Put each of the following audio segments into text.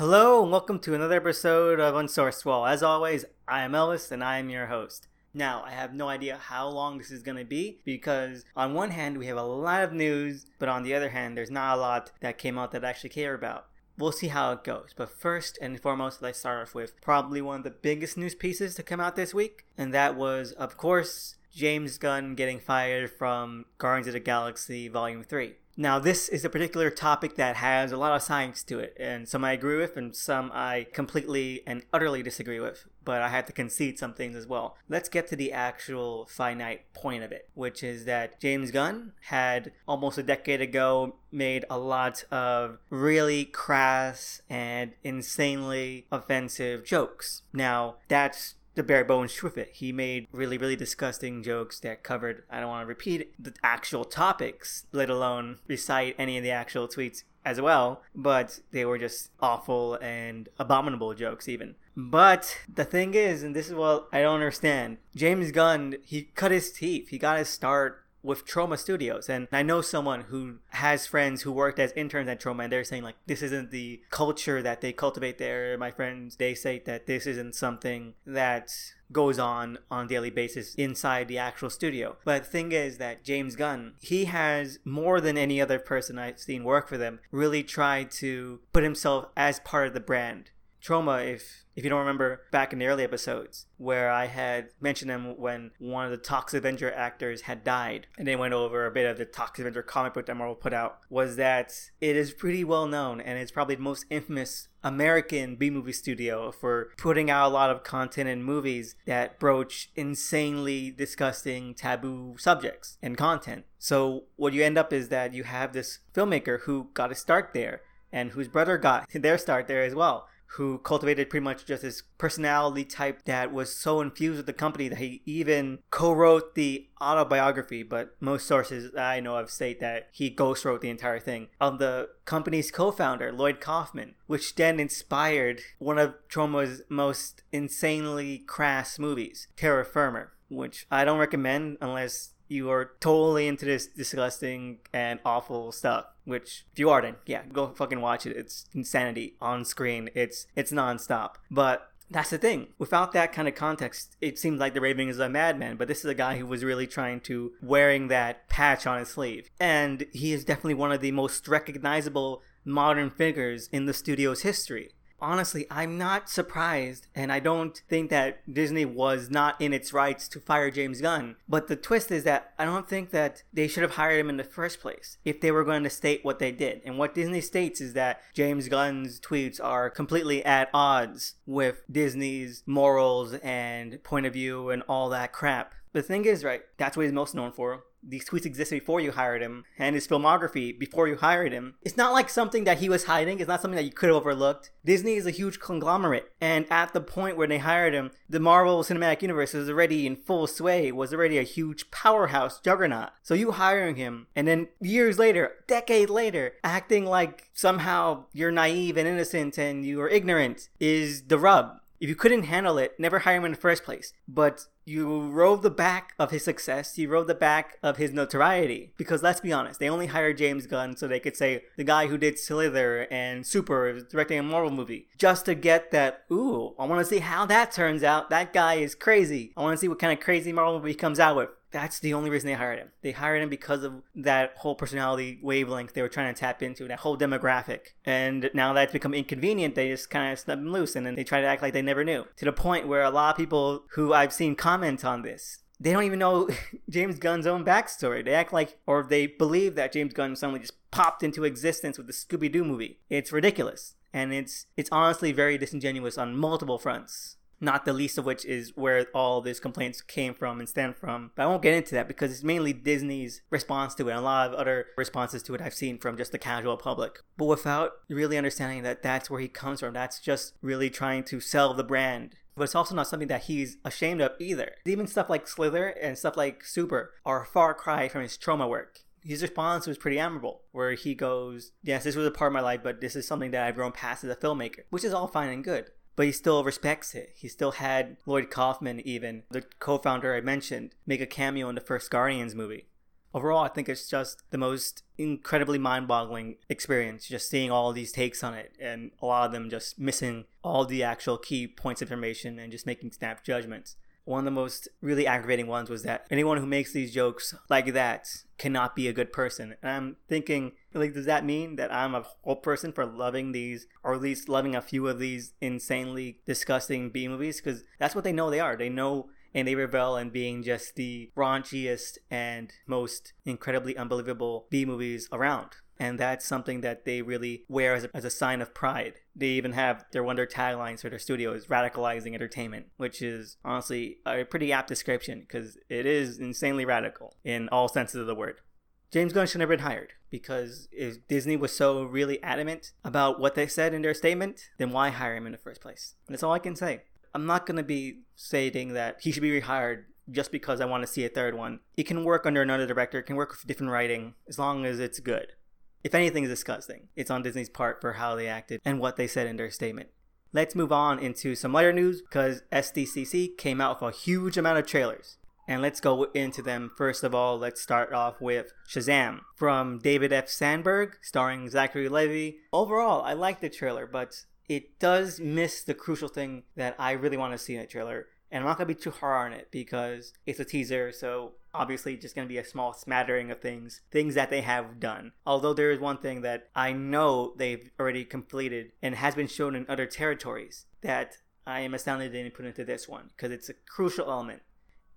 Hello, and welcome to another episode of Unsourced Wall. As always, I am Elvis, and I am your host. Now, I have no idea how long this is going to be because, on one hand, we have a lot of news, but on the other hand, there's not a lot that came out that I actually care about. We'll see how it goes. But first and foremost, let's start off with probably one of the biggest news pieces to come out this week, and that was, of course, James Gunn getting fired from Guardians of the Galaxy Volume 3. Now, this is a particular topic that has a lot of science to it, and some I agree with, and some I completely and utterly disagree with. But I had to concede some things as well. Let's get to the actual finite point of it, which is that James Gunn had almost a decade ago made a lot of really crass and insanely offensive jokes. Now, that's the bare bones of it. He made really, really disgusting jokes that covered, I don't want to repeat the actual topics, let alone recite any of the actual tweets as well, but they were just awful and abominable jokes, even. But the thing is, and this is what I don't understand James Gunn, he cut his teeth. He got his start with Troma Studios. And I know someone who has friends who worked as interns at Troma and they're saying like this isn't the culture that they cultivate there. My friends they say that this isn't something that goes on on daily basis inside the actual studio. But the thing is that James Gunn, he has more than any other person I've seen work for them, really tried to put himself as part of the brand. Troma, if if you don't remember back in the early episodes where I had mentioned them when one of the Toxic Avenger actors had died, and they went over a bit of the Toxic Avenger comic book that Marvel put out, was that it is pretty well known and it's probably the most infamous American B movie studio for putting out a lot of content and movies that broach insanely disgusting taboo subjects and content. So what you end up is that you have this filmmaker who got a start there and whose brother got their start there as well who cultivated pretty much just his personality type that was so infused with the company that he even co-wrote the autobiography. But most sources i know of state that he ghost-wrote the entire thing. Of the company's co-founder lloyd kaufman which then inspired one of troma's most insanely crass movies Terror Firmer which i don't recommend unless you are totally into this disgusting and awful stuff which if you are then yeah go fucking watch it it's insanity on screen it's it's nonstop but that's the thing. Without that kind of context, it seems like the Raven is a madman, but this is a guy who was really trying to wearing that patch on his sleeve. And he is definitely one of the most recognizable modern figures in the studio's history honestly, I'm not surprised, and I don't think that Disney was not in its rights to fire James Gunn. But the twist is that I don't think that they should have hired him in the first place if they were going to state what they did. And what Disney states is that James Gunn's tweets are completely at odds with Disney's morals and point of view and all that crap. The thing is, right, that's what he's most known for these tweets existed before you hired him and his filmography before you hired him. It's not like something that he was hiding. It's not something that you could have overlooked. Disney is a huge conglomerate. And at the point where they hired him, the Marvel Cinematic Universe was already in full sway, was already a huge powerhouse juggernaut. So you hiring him and then years later, decade later, acting like somehow you're naive and innocent and you are ignorant is the rub. If you couldn't handle it, never hire him in the first place. But you rode the back of his success, you rode the back of his notoriety. Because let's be honest, they only hired James Gunn so they could say the guy who did Slither and Super is directing a Marvel movie. Just to get that, ooh, I want to see how that turns out. That guy is crazy. I want to see what kind of crazy Marvel movie he comes out with that's the only reason they hired him. They hired him because of that whole personality wavelength they were trying to tap into, that whole demographic. And now that's become inconvenient, they just kind of snub him loose and then they try to act like they never knew. To the point where a lot of people who I've seen comment on this, they don't even know James Gunn's own backstory. They act like, or they believe that James Gunn suddenly just popped into existence with the Scooby Doo movie. It's ridiculous. And it's it's honestly very disingenuous on multiple fronts not the least of which is where all these complaints came from and stem from. But I won't get into that because it's mainly Disney's response to it and a lot of other responses to it I've seen from just the casual public. But without really understanding that that's where he comes from, that's just really trying to sell the brand. But it's also not something that he's ashamed of either. Even stuff like Slither and stuff like Super are a far cry from his Troma work his response was pretty admirable, where he goes, Yes, this was a part of my life, but this is something that I've grown past as a filmmaker, which is all fine and good but he still respects it. He still had Lloyd Kaufman, even the co founder I mentioned, make a cameo in the first Guardians movie. Overall, I think it's just the most incredibly mind boggling experience just seeing all these takes on it and a lot of them just missing all the actual key points of information and just making snap judgments. One of the most really aggravating ones was that anyone who makes these jokes like that cannot be a good person. And I'm thinking, like, does that mean that I'm a whole person for loving these, or at least loving a few of these insanely disgusting B movies? Because that's what they know they are. They know and they revel in being just the raunchiest and most incredibly unbelievable B movies around. And that's something that they really wear as a, as a sign of pride. They even have their one of their taglines for their studio is radicalizing entertainment, which is honestly a pretty apt description because it is insanely radical in all senses of the word. James Gunn should never have been hired because if Disney was so really adamant about what they said in their statement, then why hire him in the first place? That's all I can say. I'm not going to be stating that he should be rehired just because I want to see a third one. It can work under another director, it can work with different writing as long as it's good. If anything is disgusting, it's on Disney's part for how they acted and what they said in their statement. Let's move on into some lighter news because SDCC came out with a huge amount of trailers. And let's go into them. First of all, let's start off with Shazam from David F. Sandberg, starring Zachary Levi. Overall, I like the trailer, but it does miss the crucial thing that I really want to see in a trailer. And I'm not to be too hard on it because it's a teaser, so obviously just to be a small smattering of things, things that they have done. Although there is one thing that I know they've already completed and has been shown in other territories that I am astounded they didn't put into this one because it's a crucial element.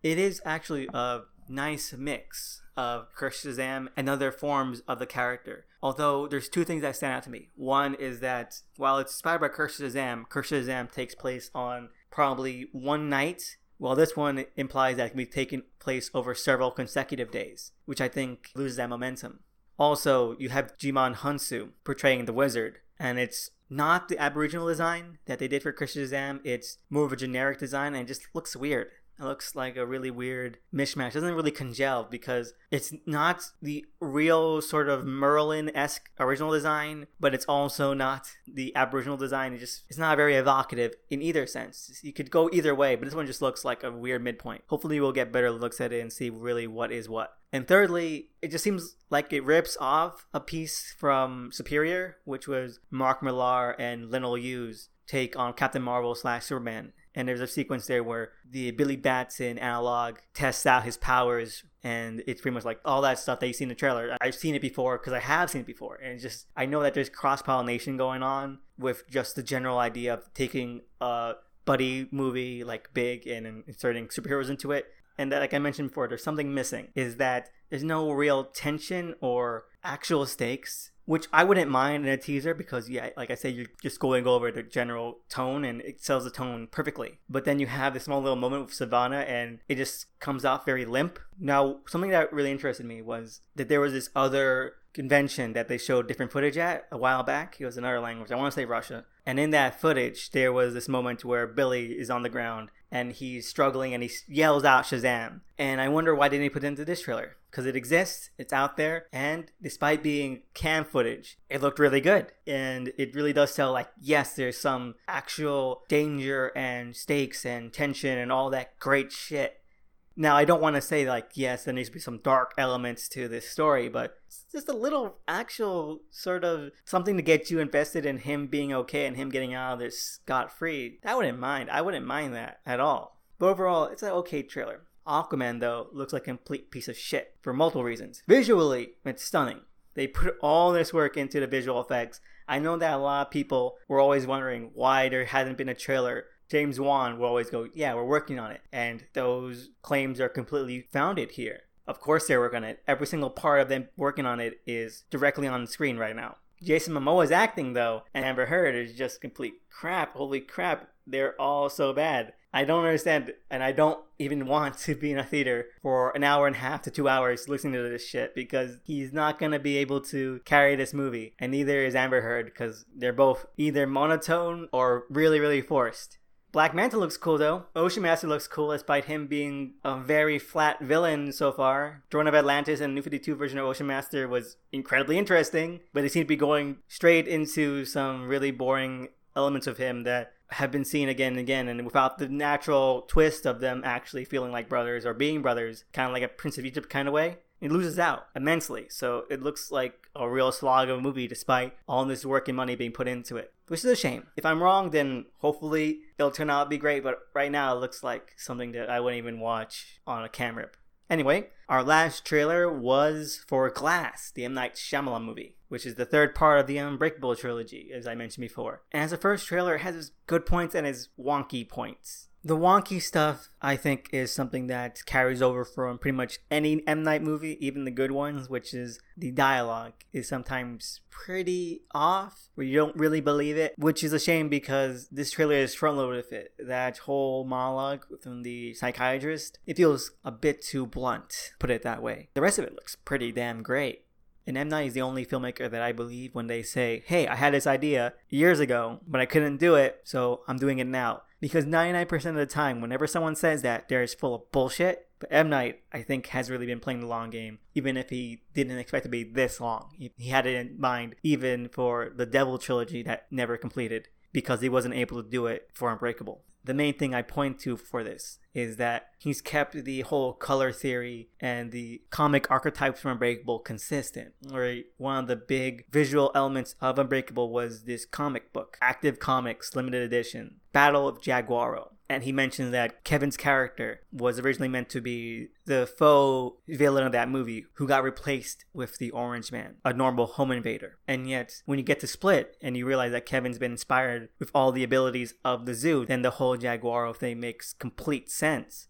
It is actually a nice mix of Shazam and other forms of the character. Although there's two things that stand out to me. One is that while it's inspired by Shazam, Shazam takes place on probably one night well, this one implies that it can be taking place over several consecutive days, which I think loses that momentum. Also, you have Djimon Hounsou portraying the wizard, and it's not the Aboriginal design that they did for Curse Shazam. It's more of a generic design and it just looks weird. It looks like a really weird mishmash. It doesn't really congeal because it's not the real sort of Merlin esque original design, but it's also not the Aboriginal design. It just it's not very evocative in either sense. You could go either way, but this one just looks like a weird midpoint. Hopefully, we'll get better looks at it and see really what is what. And thirdly, it just seems like it rips off a piece from Superior, which was Mark Millar and Leinil Yu's take on Captain Marvel slash Superman and there's a sequence there where the Billy Batson analog tests out his powers and it's pretty much like all that stuff that you see in the trailer. I've seen it before because I have seen it before, and just I know that there's cross pollination going on with just the general idea of taking a buddy movie like big and inserting superheroes into it. And that, like I mentioned before, there's something missing. Is that there's no real tension or actual stakes which I wouldn't mind in a teaser because yeah, like I said, you're just going over the general tone and it sells the tone perfectly. But then you have this small little moment with Sivana and it just comes off very limp. Now, something that really interested me was that there was this other convention that they showed different footage at a while back. It was another language. I want to say Russia. And in that footage, there was this moment where Billy is on the ground and he's struggling and he yells out Shazam. And I wonder why didn't he put it into this trailer? Because it exists, it's out there, and despite being cam footage, it looked really good. And it really does tell, like, yes, there's some actual danger and stakes and tension and all that great shit now, I don't want to say like yes, there needs to be some dark elements to this story, but just a little actual sort of something to get you invested in him being okay and him getting out of this scot free. I wouldn't mind. I wouldn't mind that at all. But overall, it's an okay trailer. Aquaman though looks like a complete piece of shit for multiple reasons. Visually, it's stunning. They put all this work into the visual effects. I know that a lot of people were always wondering why there hadn't been a trailer James Wan will always go, Yeah, we're working on it. And those claims are completely founded here. Of course, they're working on it. Every single part of them working on it is directly on the screen right now. Jason Momoa's acting, though, and Amber Heard is just complete crap. Holy crap, they're all so bad. I don't understand, and I don't even want to be in a theater for an hour and a half to two hours listening to this shit because he's not gonna be able to carry this movie, and neither is Amber Heard because they're both either monotone or really, really forced. Black Manta looks cool though. Ocean Master looks cool despite him being a very flat villain so far. Throne of Atlantis and New 52 version of Ocean Master was incredibly interesting, but they seem to be going straight into some really boring elements of him that have been seen again and again and without the natural twist of them actually feeling like brothers or being brothers, kind of like a Prince of Egypt kind of way. It loses out immensely. So it looks like a real slog of a movie despite all this work and money being put into it, which is a shame. If I'm wrong, then hopefully it'll turn out to be great, but right now it looks like something that I wouldn't even watch on a camera. Anyway, our last trailer was for Glass, the M. Night Shyamalan movie, which is the third part of the Unbreakable trilogy, as I mentioned before. And as a first trailer, it has its good points and its wonky points. The wonky stuff, I think, is something that carries over from pretty much any M. Night movie, even the good ones, which is the dialogue is sometimes pretty off, where you don't really believe it, which is a shame because this trailer is front loaded with it. That whole monologue from the psychiatrist, it feels a bit too blunt, put it that way. The rest of it looks pretty damn great. And M. Night is the only filmmaker that I believe when they say, hey, I had this idea years ago, but I couldn't do it, so I'm doing it now because 99% of the time, whenever someone says that, they're just full of bullshit. But M. Night, I think, has really been playing the long game, even if he didn't expect to be this long. He had it in mind even for the Devil trilogy that never completed because he wasn't able to do it for Unbreakable the main thing I point to for this is that he's kept the whole color theory and the comic archetypes from Unbreakable consistent. Where one of the big visual elements of Unbreakable was this comic book, Active Comics Limited Edition, Battle of Jaguaro and he mentioned that Kevin's character was originally meant to be the faux villain of that movie who got replaced with the Orange Man, a normal home invader. And yet, when you get to Split and you realize that Kevin's been inspired with all the abilities of the zoo, then the whole Jaguaro thing makes complete sense.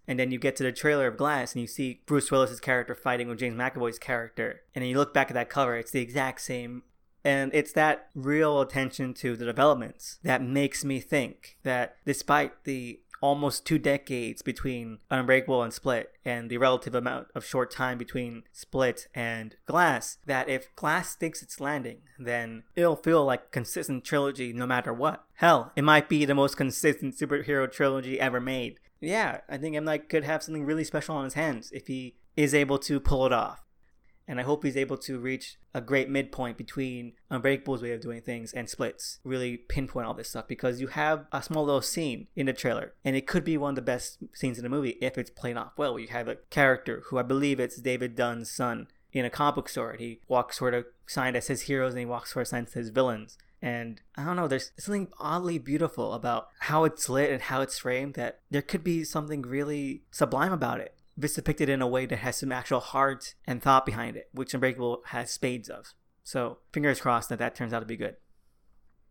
And then you get to the trailer of Glass and you see Bruce Willis's character fighting with James McAvoy's character. And then you look back at that cover, it's the exact same and it's that real attention to the developments that makes me think that despite the almost two decades between Unbreakable and Split, and the relative amount of short time between Split and Glass, that if Glass sticks its landing, then it'll feel like a consistent trilogy no matter what. Hell, it might be the most consistent superhero trilogy ever made. Yeah, I think M. Night could have something really special on his hands if he is able to pull it off and I hope he's able to reach a great midpoint between Unbreakable's way of doing things and Split's. Really pinpoint all this stuff because you have a small little scene in the trailer, and it could be one of the best scenes in the movie if it's played off well. You have a character who I believe it's David Dunn's son in a comic book store, and he walks sort of signed as his heroes, and he walks sort of signed as his villains. And I don't know, there's something oddly beautiful about how it's lit and how it's framed that there could be something really sublime about it it's depicted in a way that has some actual heart and thought behind it, which Unbreakable has spades of. So, fingers crossed that that turns out to be good.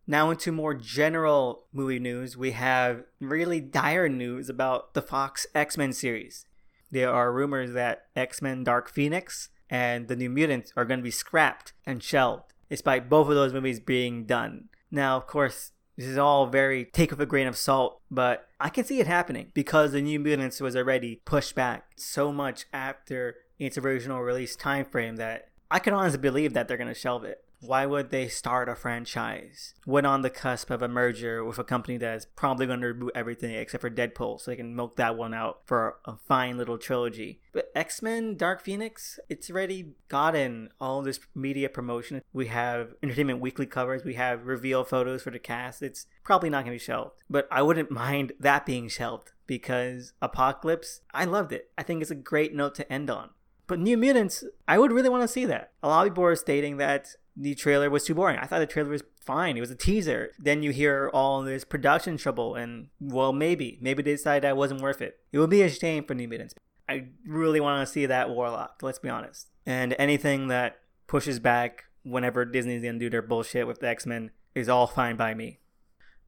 Now, into more general movie news, we have really dire news about the Fox X Men series. There are rumors that X Men Dark Phoenix and The New Mutants are going to be scrapped and shelved, despite both of those movies being done. Now, of course, this is all very take with a grain of salt, but I can see it happening because the New Mutants was already pushed back so much after its original release time frame that I can honestly believe that they're going to shelve it why would they start a franchise when on the cusp of a merger with a company that is probably going to reboot everything except for Deadpool so they can milk that one out for a fine little trilogy? But X Men Dark Phoenix, it's already gotten all this media promotion. We have Entertainment Weekly covers, we have reveal photos for the cast. It's probably not going to be shelved. But I wouldn't mind that being shelved because Apocalypse, I loved it. I think it's a great note to end on. But New Mutants, I would really want to see that. A lot of people are stating that the trailer was too boring. I thought the trailer was fine. It was a teaser. Then you hear all this production trouble, and well, maybe, maybe they decided that wasn't worth it. It would be a shame for New Mutants. I really want to see that Warlock. Let's be honest. And anything that pushes back whenever Disney's gonna do their bullshit with the X Men is all fine by me.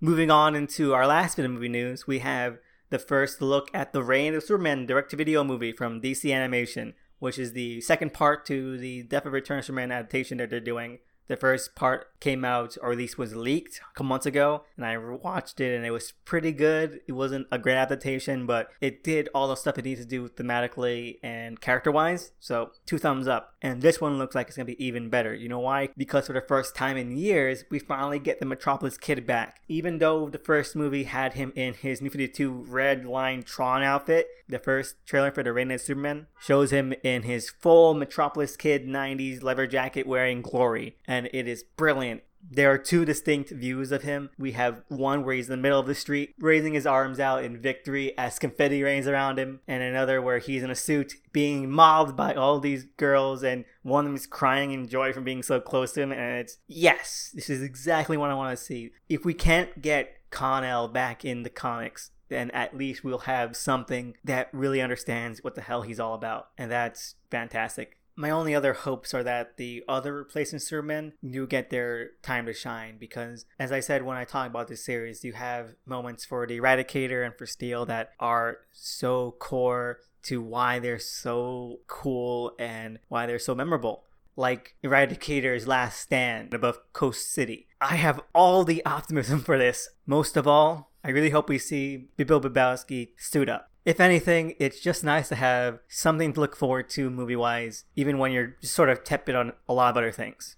Moving on into our last bit of movie news, we have the first look at the Reign of Superman direct-to-video movie from DC Animation which is the second part to the Death of Return Superman adaptation that they're doing. The first part came out, or at least was leaked a couple months ago, and I watched it and it was pretty good. It wasn't a great adaptation, but it did all the stuff it needs to do thematically and character wise. So, two thumbs up. And this one looks like it's gonna be even better. You know why? Because for the first time in years, we finally get the Metropolis kid back. Even though the first movie had him in his New 52 red line Tron outfit, the first trailer for the Reign of Superman shows him in his full Metropolis kid 90s leather jacket wearing glory. And it is brilliant there are two distinct views of him. We have one where he's in the middle of the street, raising his arms out in victory as confetti rains around him, and another where he's in a suit being mobbed by all these girls, and one of them is crying in joy from being so close to him. And it's yes, this is exactly what I want to see. If we can't get Kon-El back in the comics, then at least we'll have something that really understands what the hell he's all about. And that's fantastic. My only other hopes are that the other replacement Supermen do get their time to shine because, as I said when I talk about this series, you have moments for the Eradicator and for Steel that are so core to why they're so cool and why they're so memorable. Like Eradicator's last stand above Coast City. I have all the optimism for this. Most of all, I really hope we see Bibbo Bibbowski stood up. If anything, it's just nice to have something to look forward to movie wise, even when you're just sort of tepid on a lot of other things.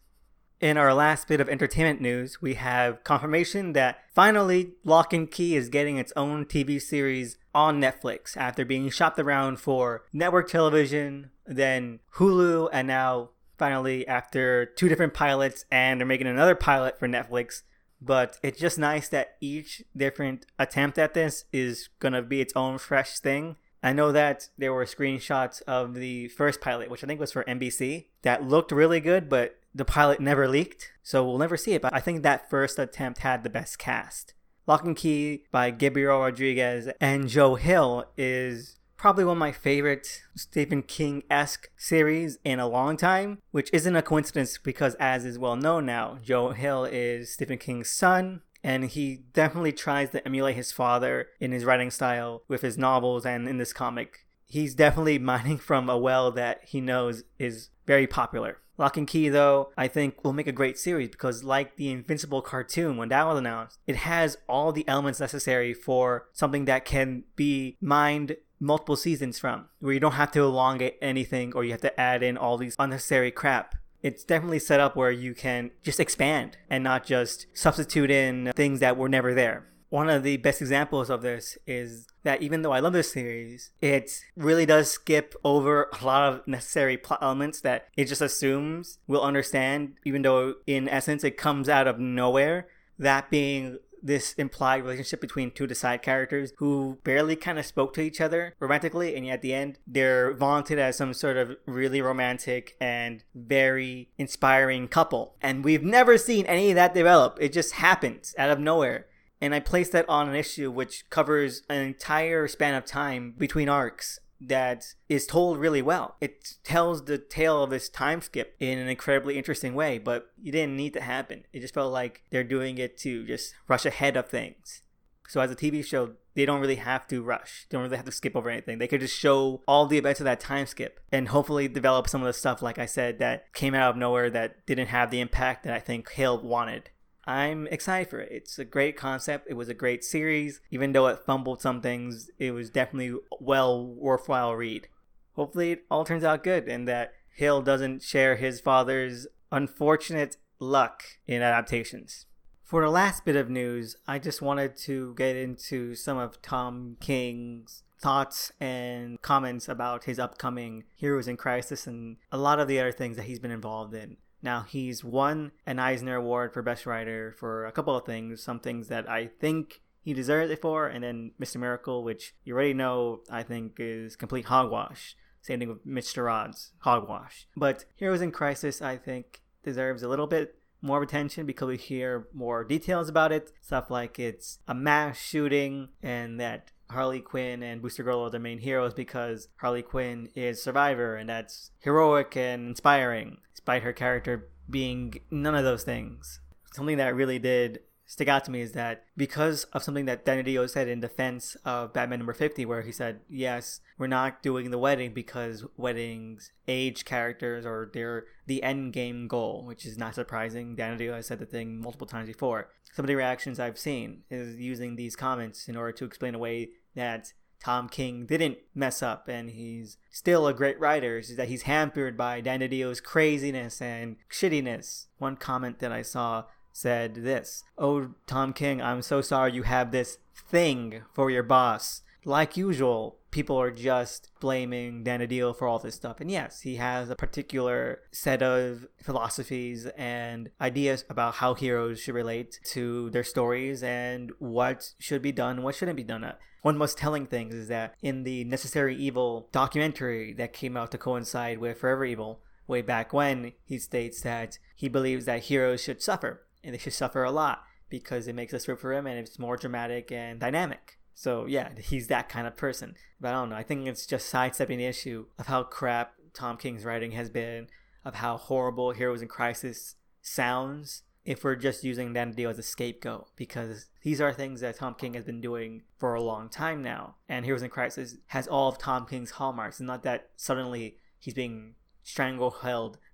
In our last bit of entertainment news, we have confirmation that finally Locke and Key is getting its own TV series on Netflix after being shopped around for network television, then Hulu, and now finally after two different pilots and they're making another pilot for Netflix but it's just nice that each different attempt at this is gonna be its own fresh thing. I know that there were screenshots of the first pilot, which I think was for NBC, that looked really good, but the pilot never leaked, so we'll never see it. But I think that first attempt had the best cast. Locke and Key by Gabriel Rodriguez and Joe Hill is probably one of my favorite Stephen King esque series in a long time, which isn't a coincidence because, as is well known now, Joe Hill is Stephen King's son. And he definitely tries to emulate his father in his writing style with his novels and in this comic. He's definitely mining from a well that he knows is very popular. Locke and Key, though, I think will make a great series because, like the Invincible cartoon, when that was announced, it has all the elements necessary for something that can be mined multiple seasons from, where you don't have to elongate anything or you have to add in all these unnecessary crap. It's definitely set up where you can just expand and not just substitute in things that were never there. One of the best examples of this is that even though I love this series, it really does skip over a lot of necessary plot elements that it just assumes we'll understand, even though in essence it comes out of nowhere. That being this implied relationship between two side characters who barely kind of spoke to each other romantically, and yet at the end, they're vaunted as some sort of really romantic and very inspiring couple. And we've never seen any of that develop. It just happens out of nowhere. And I placed that on an issue which covers an entire span of time between arcs that is told really well. It tells the tale of this time skip in an incredibly interesting way, but it didn't need to happen. It just felt like they're doing it to just rush ahead of things. So as a TV show, they don't really have to rush. They don't really have to skip over anything. They could just show all the events of that time skip and hopefully develop some of the stuff, like I said, that came out of nowhere that didn't have the impact that I think Hill wanted. I'm excited for it. It's a great concept. It was a great series. Even though it fumbled some things, it was definitely well worthwhile read. Hopefully it all turns out good and that Hill doesn't share his father's unfortunate luck in adaptations. For the last bit of news, I just wanted to get into some of Tom King's thoughts and comments about his upcoming Heroes in Crisis and a lot of the other things that he's been involved in. Now, he's won an Eisner Award for Best Writer for a couple of things, some things that I think he deserves it for, and then Mr. Miracle, which you already know I think is complete hogwash. Same thing with Mr. Rod's hogwash. But Heroes in Crisis, I think, deserves a little bit more attention because we hear more details about it. Stuff like it's a mass shooting and that Harley Quinn and Booster Gold are the main heroes because Harley Quinn is Survivor and that's heroic and inspiring, despite her character being none of those things. Something that really did stick out to me is that because of something that Danny DiDio said in defense of Batman number 50, where he said, yes, we're not doing the wedding because weddings age characters or they're the end game goal, which is not surprising. Danny DiDio has said the thing multiple times before. Some of the reactions I've seen is using these comments in order to explain away that Tom King didn't mess up and he's still a great writer. It's that he's hampered by Danny DiDio's craziness and shittiness. One comment that I saw said this Oh, Tom King, I'm so sorry you have this thing for your boss. Like usual, people are just blaming Dan DiDio for all this stuff. And yes, he has a particular set of philosophies and ideas about how heroes should relate to their stories and what should be done, what shouldn't be done. Uh, one most telling thing is that in the Necessary Evil documentary that came out to coincide with Forever Evil, way back when, he states that he believes that heroes should suffer, and they should suffer a lot because it makes us root for him and it's more dramatic and dynamic. So yeah, he's that kind of person. But I don't know. I think it's just sidestepping the issue of how crap Tom King's writing has been, of how horrible Heroes in Crisis sounds. If we're just using Dan DiDio as a scapegoat, because these are things that Tom King has been doing for a long time now, and Heroes in Crisis has all of Tom King's hallmarks. It's not that suddenly he's being strangled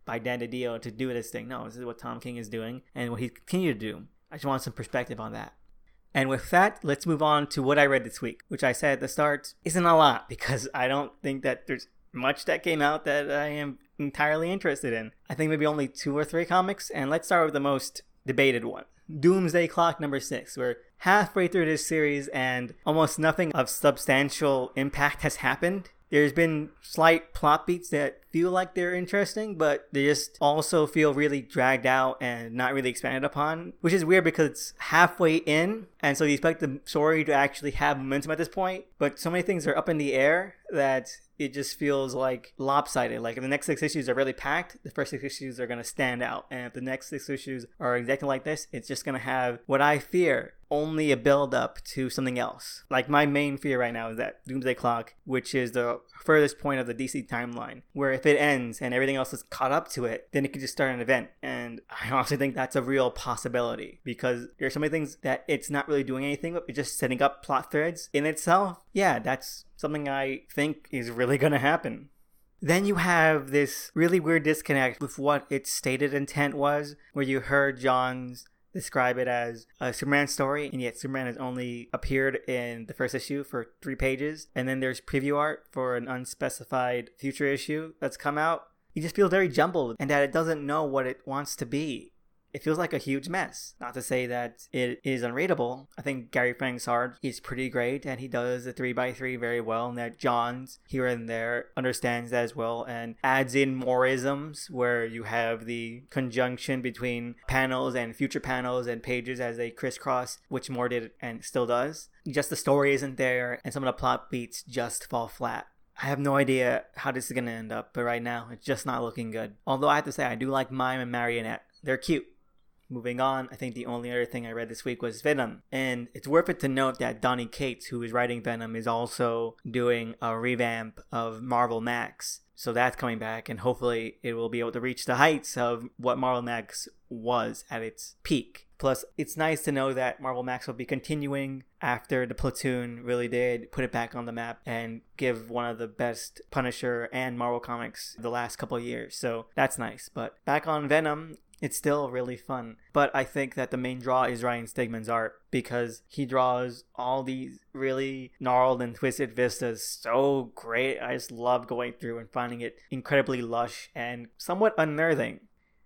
by Dan DiDio to do this thing. No, this is what Tom King is doing and what he continue to do. I just want some perspective on that. And with that, let's move on to what I read this week, which I said at the start isn't a lot because I don't think that there's much that came out that I am entirely interested in. I think maybe only two or three comics, and let's start with the most debated one. Doomsday Clock number six. We're halfway through this series and almost nothing of substantial impact has happened. There's been slight plot beats that feel like they're interesting, but they just also feel really dragged out and not really expanded upon, which is weird because it's halfway in, and so you expect the story to actually have momentum at this point, but so many things are up in the air that it just feels like lopsided. Like if the next six issues are really packed, the first six issues are going to stand out. And if the next six issues are exactly like this, it's just going to have what I fear only a build up to something else. Like my main fear right now is that Doomsday Clock, which is the furthest point of the DC timeline, where if it ends and everything else is caught up to it, then it could just start an event. And I honestly think that's a real possibility because there's so many things that it's not really doing anything with, it's just setting up plot threads in itself. Yeah, that's something I think is really going to happen. Then you have this really weird disconnect with what its stated intent was, where you heard Johns describe it as a Superman story, and yet Superman has only appeared in the first issue for three pages. And then there's preview art for an unspecified future issue that's come out. You just feel very jumbled and that it doesn't know what it wants to be it feels like a huge mess. Not to say that it is unreadable. I think Gary Frank's art is pretty great and he does the 3x3 very well, and that Johns here and there understands that as well and adds in more isms where you have the conjunction between panels and future panels and pages as they crisscross, which Moore did and still does. Just the story isn't there, and some of the plot beats just fall flat. I have no idea how this is going to end up, but right now it's just not looking good. Although I have to say, I do like Mime and Marionette. They're cute. Moving on, I think the only other thing I read this week was Venom. And it's worth it to note that Donny Cates, who is writing Venom, is also doing a revamp of Marvel Max. So that's coming back, and hopefully it will be able to reach the heights of what Marvel Max was at its peak. Plus, it's nice to know that Marvel Max will be continuing after the Platoon really did put it back on the map and give one of the best Punisher and Marvel comics the last couple years. So that's nice. But back on Venom, it's still really fun. But I think that the main draw is Ryan Stegman's art because he draws all these really gnarled and twisted vistas so great. I just love going through and finding it incredibly lush and somewhat unnerving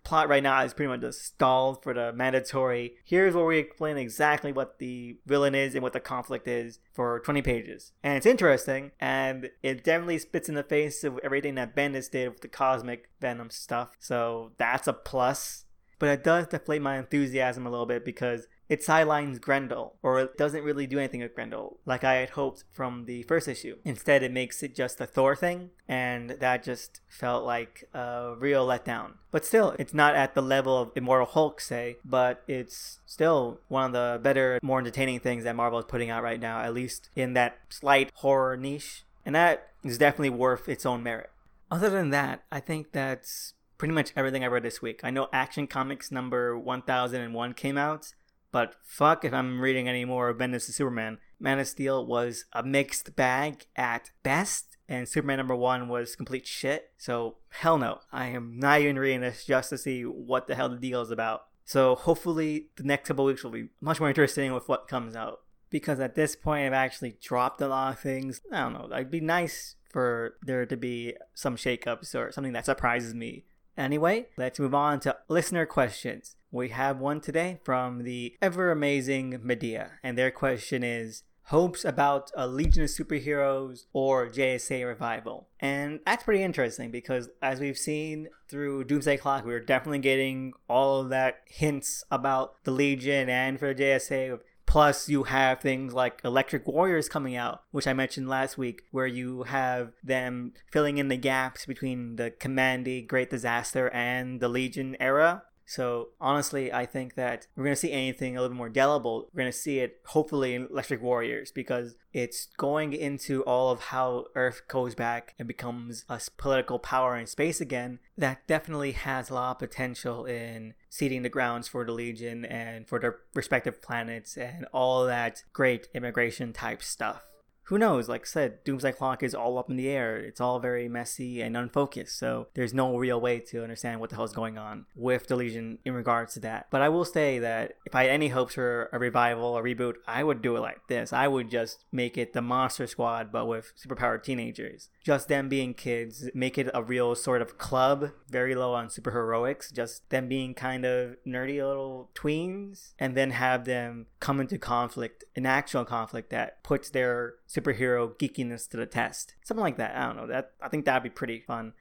plot right now is pretty much just stalled for the mandatory. Here's where we explain exactly what the villain is and what the conflict is for 20 pages. And it's interesting, and it definitely spits in the face of everything that Bendis did with the cosmic Venom stuff. So that's a plus but it does deflate my enthusiasm a little bit because it sidelines Grendel, or it doesn't really do anything with Grendel like I had hoped from the first issue. Instead, it makes it just a Thor thing, and that just felt like a real letdown. But still, it's not at the level of Immortal Hulk, say, but it's still one of the better, more entertaining things that Marvel is putting out right now, at least in that slight horror niche. And that is definitely worth its own merit. Other than that, I think that's pretty much everything I read this week. I know Action Comics number 1001 came out, but fuck if I'm reading any more of Bendis' Superman. Man of Steel was a mixed bag at best, and Superman number one was complete shit. So, hell no. I am not even reading this just to see what the hell the deal is about. So, hopefully, the next couple weeks will be much more interesting with what comes out. Because at this point, I've actually dropped a lot of things. I don't know. It'd be nice for there to be some shakeups or something that surprises me Anyway, let's move on to listener questions. We have one today from the ever amazing Medea, and their question is hopes about a Legion of Superheroes or JSA revival. And that's pretty interesting because as we've seen through Doomsday Clock, we are definitely getting all of that hints about the Legion and for JSA Plus, you have things like Electric Warriors coming out, which I mentioned last week, where you have them filling in the gaps between the Kamandi, Great Disaster, and the Legion era. So honestly, I think that we're gonna see anything a little more delible. We're gonna see it hopefully in Electric Warriors because it's going into all of how Earth goes back and becomes a political power in space again. That definitely has a lot of potential in seeding the grounds for the Legion and for their respective planets and all that great immigration type stuff who knows? Like I said, Doomsday Clock is all up in the air. It's all very messy and unfocused. So mm. there's no real way to understand what the hell is going on with the Legion in regards to that. But I will say that if I had any hopes for a revival, a reboot, I would do it like this. I would just make it the Monster Squad, but with superpowered teenagers. Just them being kids, make it a real sort of club, very low on superheroics, just them being kind of nerdy little tweens, and then have them come into conflict, an actual conflict that puts their superhero geekiness to the test. Something like that. I don't know. That I think that'd be pretty fun.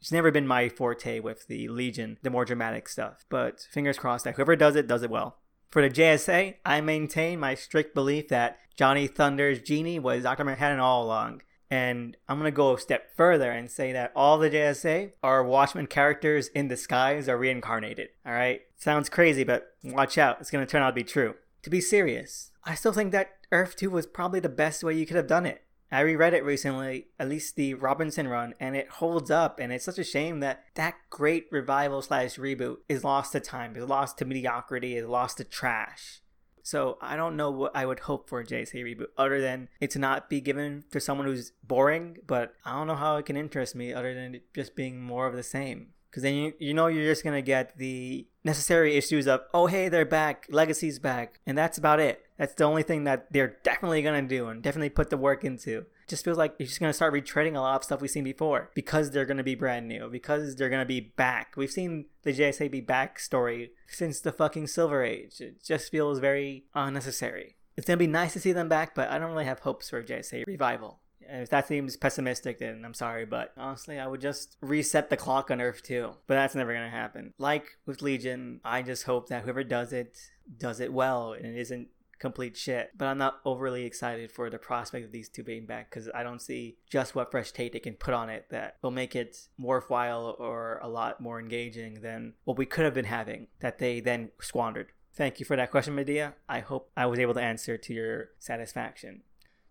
It's never been my forte with the Legion, the more dramatic stuff. But fingers crossed that whoever does it does it well. For the JSA, I maintain my strict belief that Johnny Thunder's genie was Dr. Manhattan all along. And I'm going to go a step further and say that all the JSA are Watchmen characters in disguise or reincarnated. All right? Sounds crazy, but watch out. It's going to turn out to be true. To be serious, I still think that Earth 2 was probably the best way you could have done it. I reread it recently, at least the Robinson run, and it holds up. And it's such a shame that that great revival slash reboot is lost to time, is lost to mediocrity, is lost to trash. So I don't know what I would hope for a JSA reboot other than it to not be given to someone who's boring, but I don't know how it can interest me other than just being more of the same because then you, you know you're just gonna get the necessary issues of oh hey they're back legacy's back and that's about it. That's the only thing that they're definitely gonna do and definitely put the work into. Just feels like you're just gonna start retreading a lot of stuff we've seen before because they're gonna be brand new because they're gonna be back. We've seen the jsa be back story since the fucking silver age. It just feels very unnecessary. It's gonna be nice to see them back but i don't really have hopes for a jsa revival if that seems pessimistic, then I'm sorry, but honestly, I would just reset the clock on Earth 2. But that's never gonna happen. Like with Legion, I just hope that whoever does it does it well and it isn't complete shit. But I'm not overly excited for the prospect of these two being back because I don't see just what fresh take they can put on it that will make it worthwhile or a lot more engaging than what we could have been having that they then squandered. Thank you for that question, Medea. I hope I was able to answer to your satisfaction.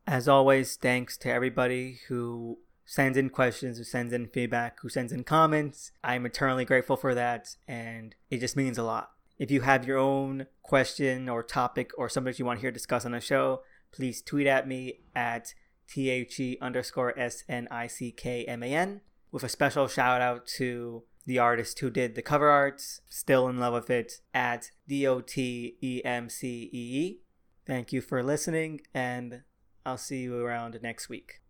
As always, thanks to everybody who sends in questions, who sends in feedback, who sends in comments. I'm eternally grateful for that, and it just means a lot. If you have your own question or topic or something you want to hear discussed on the show, please tweet at me at THE underscore S N I C K M A N with a special shout out to the artist who did the cover arts, still in love with it, at D O T E M C E E. Thank you for listening, and I'll see you around next week.